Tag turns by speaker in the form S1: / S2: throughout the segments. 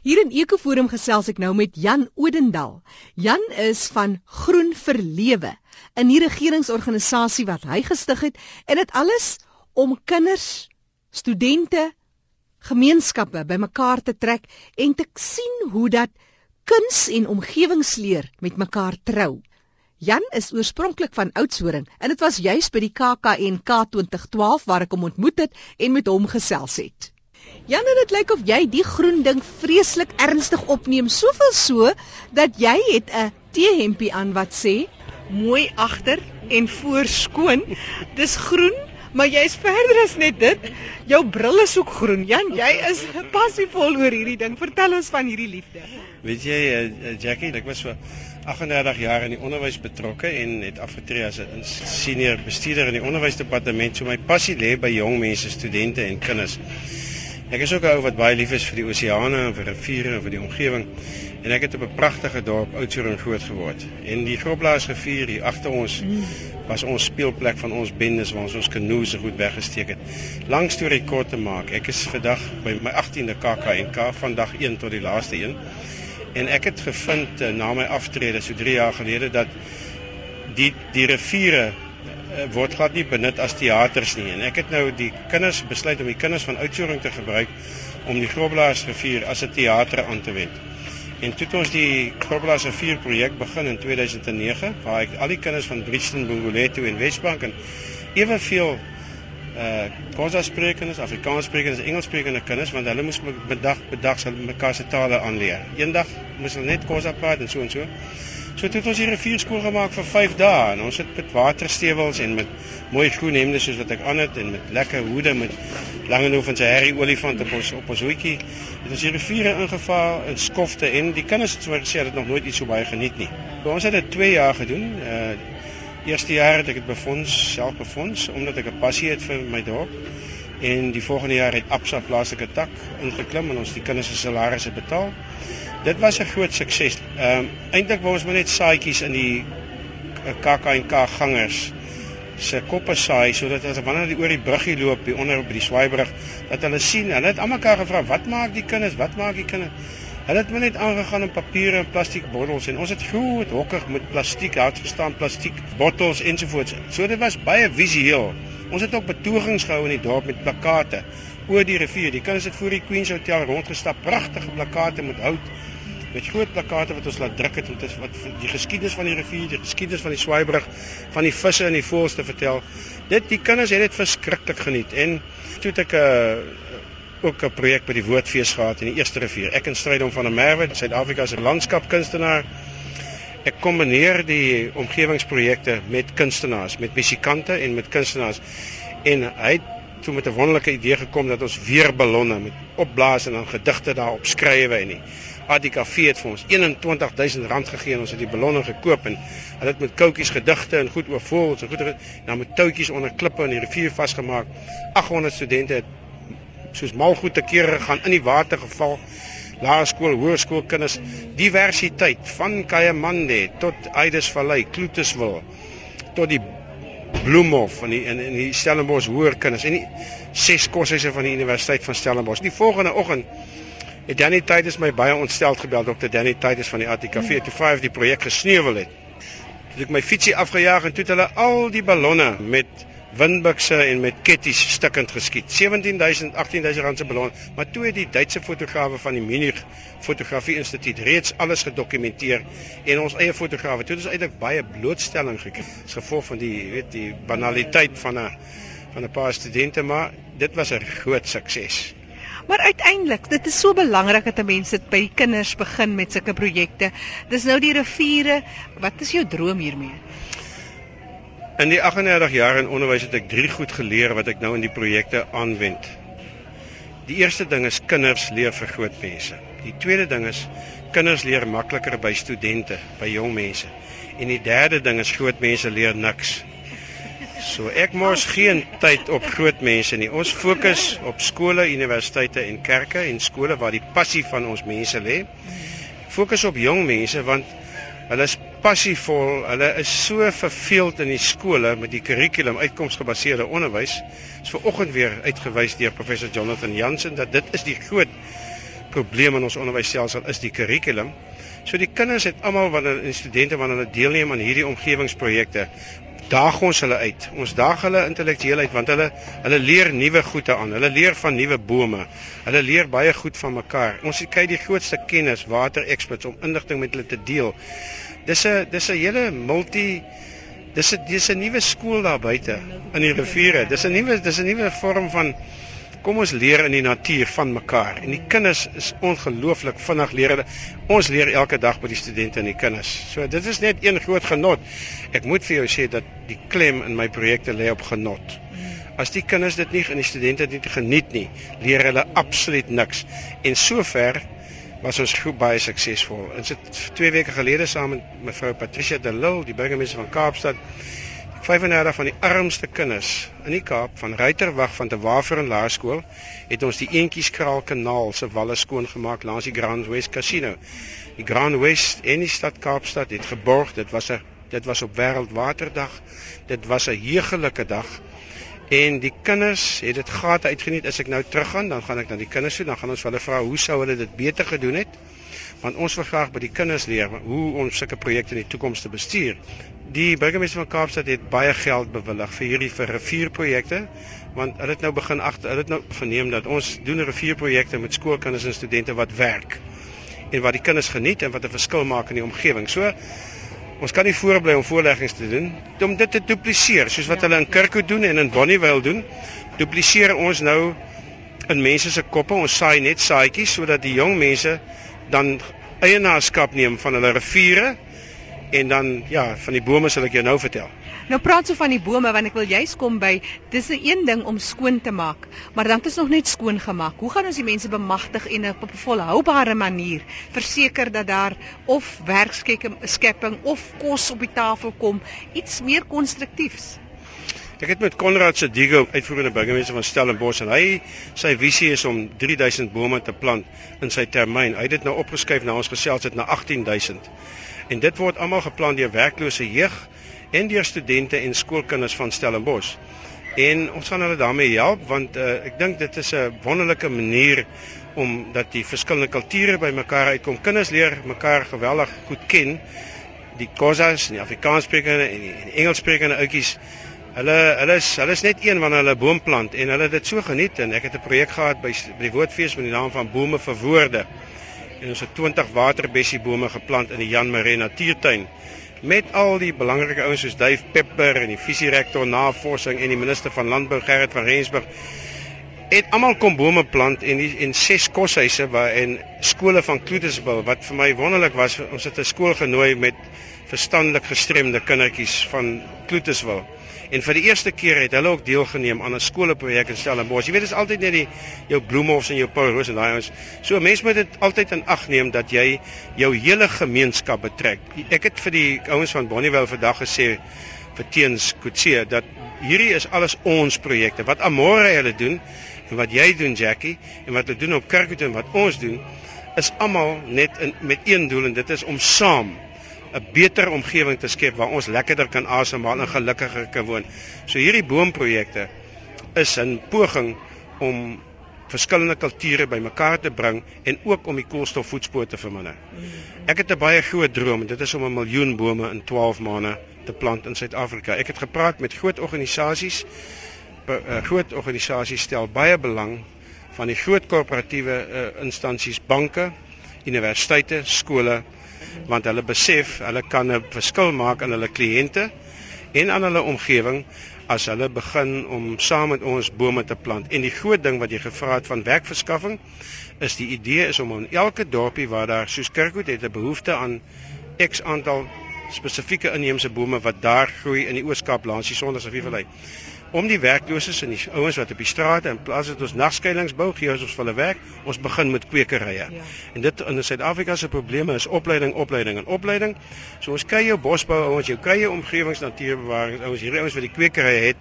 S1: Hier in Ekoforum gesels ek nou met Jan Odendal. Jan is van Groen vir Lewe, 'n nie regeringsorganisasie wat hy gestig het en dit alles om kinders, studente, gemeenskappe bymekaar te trek en te sien hoe dat kuns en omgewingsleer met mekaar trou. Jan is oorspronklik van Oudtshoorn en dit was juis by die KKNK 2012 waar ek hom ontmoet het en met hom gesels het. Jan, dit lyk of jy die groen ding vreeslik ernstig opneem, soveel so dat jy het 'n T-hempie aan wat sê mooi agter en voor skoon. Dis groen, maar jy's verder as net dit. Jou bril is ook groen. Jan, jy is passievol oor hierdie ding. Vertel ons van hierdie liefde.
S2: Weet jy, uh, Jackie, ek was vir 38 jaar in die onderwys betrokke en het afgetree as 'n senior bestuurder in die onderwysdepartement. So my passie lê by jong mense, studente en kinders. Ek is ook 'n ou wat baie lief is vir die oseane en vir riviere en vir die omgewing. En ek het op 'n pragtige dorp Oudtshoorn groot geword. En die Groblaas rivier hier agter ons was ons speelplek van ons bendes waar ons ons kanoes goed weggesteek het. Lang storie kort te maak, ek is vandag by my 18de KKNK vandag 1 tot die laaste een. En ek het gevind uh, na my aftrede so 3 jaar gelede dat die die riviere Eh, word glad nie benut as teaters nie en ek het nou die kinders besluit om die kinders van Oudtshoorn te gebruik om die Groblaas rivier as 'n teater aan te wend. En toe het ons die Groblaas rivier projek begin in 2009 waar ek al die kinders van Brisbane, Bongoleto en Wesbank en eweveel uh Khoisa sprekers, Afrikaans sprekers, Engels sprekende kinders want hulle moes bedag bedag sal mekaar se tale aanleer. Eendag moes hulle net Khoisa praat en so en so. So het ons hier 'n rivierskool gemaak vir 5 dae en ons het met waterstewels en met mooi groen hemde soos wat ek aan het en met lekker hoede met Langehof en sy Harry olifant op ons op ons hoetjie. Het ons hier riviere ingevaar in skofte en die kinders het soos gesê dat nog nooit iets so baie geniet nie. So ons het dit 2 jaar gedoen. Uh eerste jaar het ek dit befonds, self befonds omdat ek 'n passie het vir my dorp. En die volgende jaar het Absa plaaslike tak ingeklim en ons die kinders se salarisse betaal dit was 'n groot sukses. Ehm um, eintlik wou ons maar net saaitjies in die KAK&K gangers se koppe saai sodat as wanneer hulle oor die bruggie loop, hier onder op die swaaibrug, dat hulle sien. Hulle het almekaar gevra, "Wat maak die kinders? Wat maak die kinders?" Hulle het maar net aangegaan in papier en plastiek bottels en ons het groot hokke met plastiek, hard verstaan plastiek bottels ensovoorts. So dit was baie visueel. Ons het ook betogings gehou in die dorp met plakate oor die rivier. Die kinders het voor die Queen's Hotel rondgestap, pragtige plakate met hout met groot plakate wat ons laat druk het met wat die geskiedenis van die rivier, die geskiedenis van die Swaaibrug, van die visse en die voëls te vertel. Dit die kinders het dit verskriklik geniet en toe het ek 'n uh, eh, ook 'n projek by die Woordfees gehad in die Eerste Rivier. Ek en Strydom van der Merwe, Suid-Afrika se landskapkunstenaar. Ek kombineer die omgewingsprojekte met kunstenaars, met musikante en met kunstenaars. En hy het toe met 'n wonderlike idee gekom dat ons weer ballonne met opblaas en dan gedigte daarop skrywe en die ADKV het ons 21000 rand gegee en ons het die ballonne gekoop en hulle het met koutjies gedigte en goed oor voëls en goed dan met touwtjies onder klippe in die rivier vasgemaak 800 studente het soos mal goed te kere gegaan in die water geval laerskool hoërskool kinders diversiteit van Kayamande tot Eidesvallei Kloeteswil tot die Bloemhof van die in in die Stellenbosch hoër kinders en die ses koshuise van die Universiteit van Stellenbosch. Die volgende oggend het Danny Titus my baie ontsteld gebel dokter Danny Titus van die ATKV ja. toe vyf die projek gesneuwel het. Toe ek my fietsie afgejaag en toe het hulle al die ballonne met windbukse en met ketties stikkend geskiet. 17000 18000 rand se ballon, maar toe het die Duitse fotograwe van die Munich Fotografie Instituut reeds alles gedokumenteer en ons eie fotograwe toe het ons eintlik baie blootstelling gekry as gevolg van die weet die banaliteit van 'n van 'n paar studente, maar dit was 'n groot sukses.
S1: Maar uiteindelik, dit is so belangrik dat mense dit by kinders begin met sulke projekte. Dis nou die riviere. Wat is jou droom hiermee?
S2: In die 38 jaar in onderwys het ek drie goed geleer wat ek nou in die projekte aanwend. Die eerste ding is kinders leer vir groot mense. Die tweede ding is kinders leer makliker by studente, by jong mense. En die derde ding is groot mense leer niks. So ek mors geen tyd op groot mense nie. Ons fokus op skole, universiteite en kerke en skole waar die passie van ons mense lê. Fokus op jong mense want Hulle is passievol, hulle is so verveeld in die skole met die kurrikulum uitkomsgebaseerde onderwys. Is ver oggend weer uitgewys deur professor Jonathan Jansen dat dit is die groot probleem in ons onderwysstelsel is die kurrikulum. So die kinders het almal wanneer die studente wanneer hulle deelneem aan hierdie omgewingsprojekte, daag ons hulle uit. Ons daag hulle intellektueel uit want hulle hulle leer nuwe goede aan. Hulle leer van nuwe bome. Hulle leer baie goed van mekaar. Ons kry die grootste kennis water experts om inligting met hulle te deel. Dis 'n dis 'n hele multi dis 'n dis 'n nuwe skool daar buite in die riviere. Dis 'n nuwe dis 'n nuwe vorm van kom ons leer in die natuur van mekaar. En die kinders is ongelooflik vinnig leer hulle. Ons leer elke dag by die studente en die kinders. So dit is net een groot genot. Ek moet vir jou sê dat die klem in my projekte lê op genot. As die kinders dit nie en die studente dit nie geniet nie, leer hulle absoluut niks. En sover was ons groep baie suksesvol. Ons het 2 weke gelede saam met mevrou Patricia de Lille, die burgemeester van Kaapstad, 35 van die armste kinders in die Kaap van Ruiterwag van te Waver en Laerskool het ons die Eentjieskraal kanaal se walle skoon gemaak langs die Grand West Casino. Die Grand West en die stad Kaapstad het geborg. Dit was 'n dit was op Wêreldwaterdag. Dit was 'n hegelike dag. En die kinders het dit gate uitgeniet. As ek nou teruggaan, dan gaan ek na die kinders toe, dan gaan ons hulle vra hoe sou hulle dit beter gedoen het? Want ons wil graag by die kinders leer hoe om sulke projekte in die toekoms te bestuur. Die burgemeester van Kaapstad het baie geld bewillig vir hierdie vir rivierprojekte want hulle het nou begin agter hulle het nou verneem dat ons doen rivierprojekte met skoolkinders en studente wat werk en wat die kinders geniet en wat 'n verskil maak in die omgewing. So ons kan nie voorbly om voorleggings te doen om dit te dupliseer soos wat ja. hulle in Kirkwood doen en in Bonnievale doen. Dupliseer ons nou in mense se koppe. Ons saai net saaitjies sodat die jong mense dan eienaarskap neem van hulle riviere en dan ja, van die bome sal ek jou nou vertel.
S1: Nou praat so van die bome want ek wil juist kom by dis 'n een ding om skoon te maak, maar dan is nog net skoon gemaak. Hoe gaan ons die mense bemagtig en op 'n volhoubare manier verseker dat daar of werkskepping of kos op die tafel kom, iets meer konstruktiefs?
S2: Ek het met Konrad Sedigo, uitvoerende burgemeester van Stellenbosch en hy sy visie is om 3000 bome te plant in sy termyn. Hy het dit nou opgeskuif na ons gesels het na 18000. En dit word almal geplan deur werklose jeug en deur studente en skoolkinders van Stellenbosch. En ons gaan hulle daarmee help want uh, ek dink dit is 'n wonderlike manier om dat die verskillende kulture bymekaar uitkom. Kinders leer mekaar geweldig goed ken. Die Khoisas en die Afrikaanssprekende en die, die Engelssprekende ouetjies Hulle hulle is hulle is net een wanneer hulle boom plant en hulle het dit so geniet en ek het 'n projek gehad by by die Woordfees met die naam van Bome vir Woorde. En ons het 20 waterbessiebome geplant in die Jan Maree Natuurtuin. Met al die belangrike ouens soos Duif Pepper en die visierektor navorsing en die minister van landbou Gerrit van Rensburg het almal kom bome plant en die, en ses koshuise waar en skole van Kloetersbil wat vir my wonderlik was ons het 'n skool genooi met verstandelik gestremde kindertjies van Kloetersbil En vir die eerste keer het hulle ook deelgeneem aan 'n skoolprojek in Stellenbosch. Jy weet dit is altyd net die jou bloemhofs en jou powerhouse en daai ons. So mense moet dit altyd in ag neem dat jy jou hele gemeenskap betrek. Ek het vir die ouens van Bonnievale vandag gesê vir teens Kutse dat hierdie is alles ons projekte. Wat Amore hulle doen en wat jy doen Jackie en wat hulle doen op Kirkwood en wat ons doen is almal net in met een doel en dit is om saam 'n beter omgewing te skep waar ons lekkerder kan asemhaal en gelukkiger kan woon. So hierdie boomprojekte is 'n poging om verskillende kulture bymekaar te bring en ook om die koolstofvoetspoor te verminder. Ek het 'n baie groot droom en dit is om 'n miljoen bome in 12 maande te plant in Suid-Afrika. Ek het gepraat met groot organisasies. Eh, groot organisasies stel baie belang van die groot korporatiewe uh, instansies, banke, universiteite, skole want hulle besef hulle kan 'n verskil maak aan hulle kliënte en aan hulle omgewing as hulle begin om saam met ons bome te plant. En die groot ding wat jy gevra het van werkverskaffing is die idee is om in elke dorpie waar daar soos Kirkwood het 'n behoefte aan X aantal spesifieke inheemse bome wat daar groei in die Oos-Kaap langs die Sondersrivier om die werklooses en die ouens wat op die strate in plaas dat ons nagskuilings bou gee ons vir hulle werk ons begin met kwekerye. Ja. en dit in Suid-Afrika se probleme is opleiding opleiding en opleiding. So ons kry jou bosbou ouens jou kry jou omgewingsnatuurbewaring ouens hierdie ouens wat die kwekerye het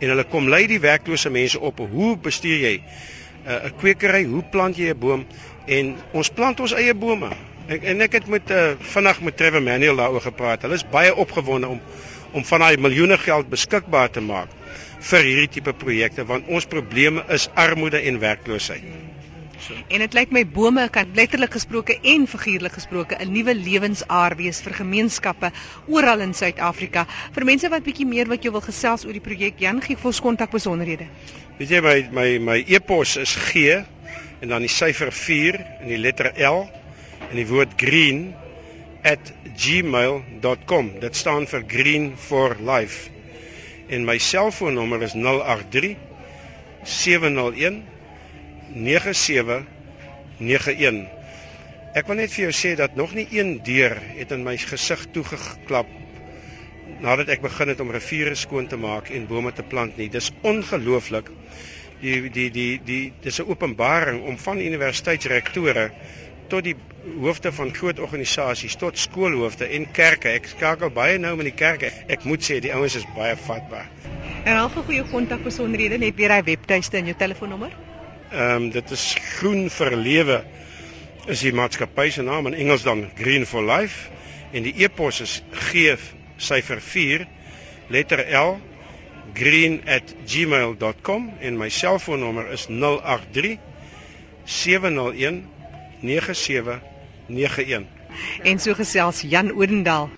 S2: en hulle kom lei die werklose mense op. Hoe bestuur jy uh, 'n kwekery? Hoe plant jy 'n boom? En ons plant ons eie bome. Ek, en ek het met uh, vinnig met Trevor Manuel daaroor gepraat. Hulle is baie opgewonde om om van daai miljoene geld beskikbaar te maak vir hierdie tipe projekte want ons probleme is armoede en werkloosheid. So.
S1: En dit lyk my bome kan letterlik gesproke en figuurlik gesproke 'n nuwe lewensaar wees vir gemeenskappe oral in Suid-Afrika. Vir mense wat bietjie meer wat jy wil gesels oor die projek, Jan gee vir ons kontak besonderhede.
S2: Weet jy my my my e-pos is G en dan die syfer 4 en die letter L en die woord green @gmail.com. Dit staan vir Green for Life. En my selfoonnommer is 083 701 9791. Ek wil net vir jou sê dat nog nie een deur het in my gesig toegeklap nadat ek begin het om riviere skoon te maak en bome te plant nie. Dis ongelooflik. Die die die die dis 'n openbaring om van universiteitsrektore tot die hoofde van groot organisasies tot skoolhoofde en kerke. Ek skakel baie nou met die kerke. Ek moet sê die ouens is baie vatbaar.
S1: En al vir goeie kontak besonderhede net weer hy webtuiste en jou telefoonnommer.
S2: Ehm um, dit is Groen vir Lewe is die maatskappy se naam in Engels dan Green for Life en die e-pos is G syfer 4 letter L green@gmail.com en my selfoonnommer is 083 701 9791
S1: En so gesels Jan Odendaal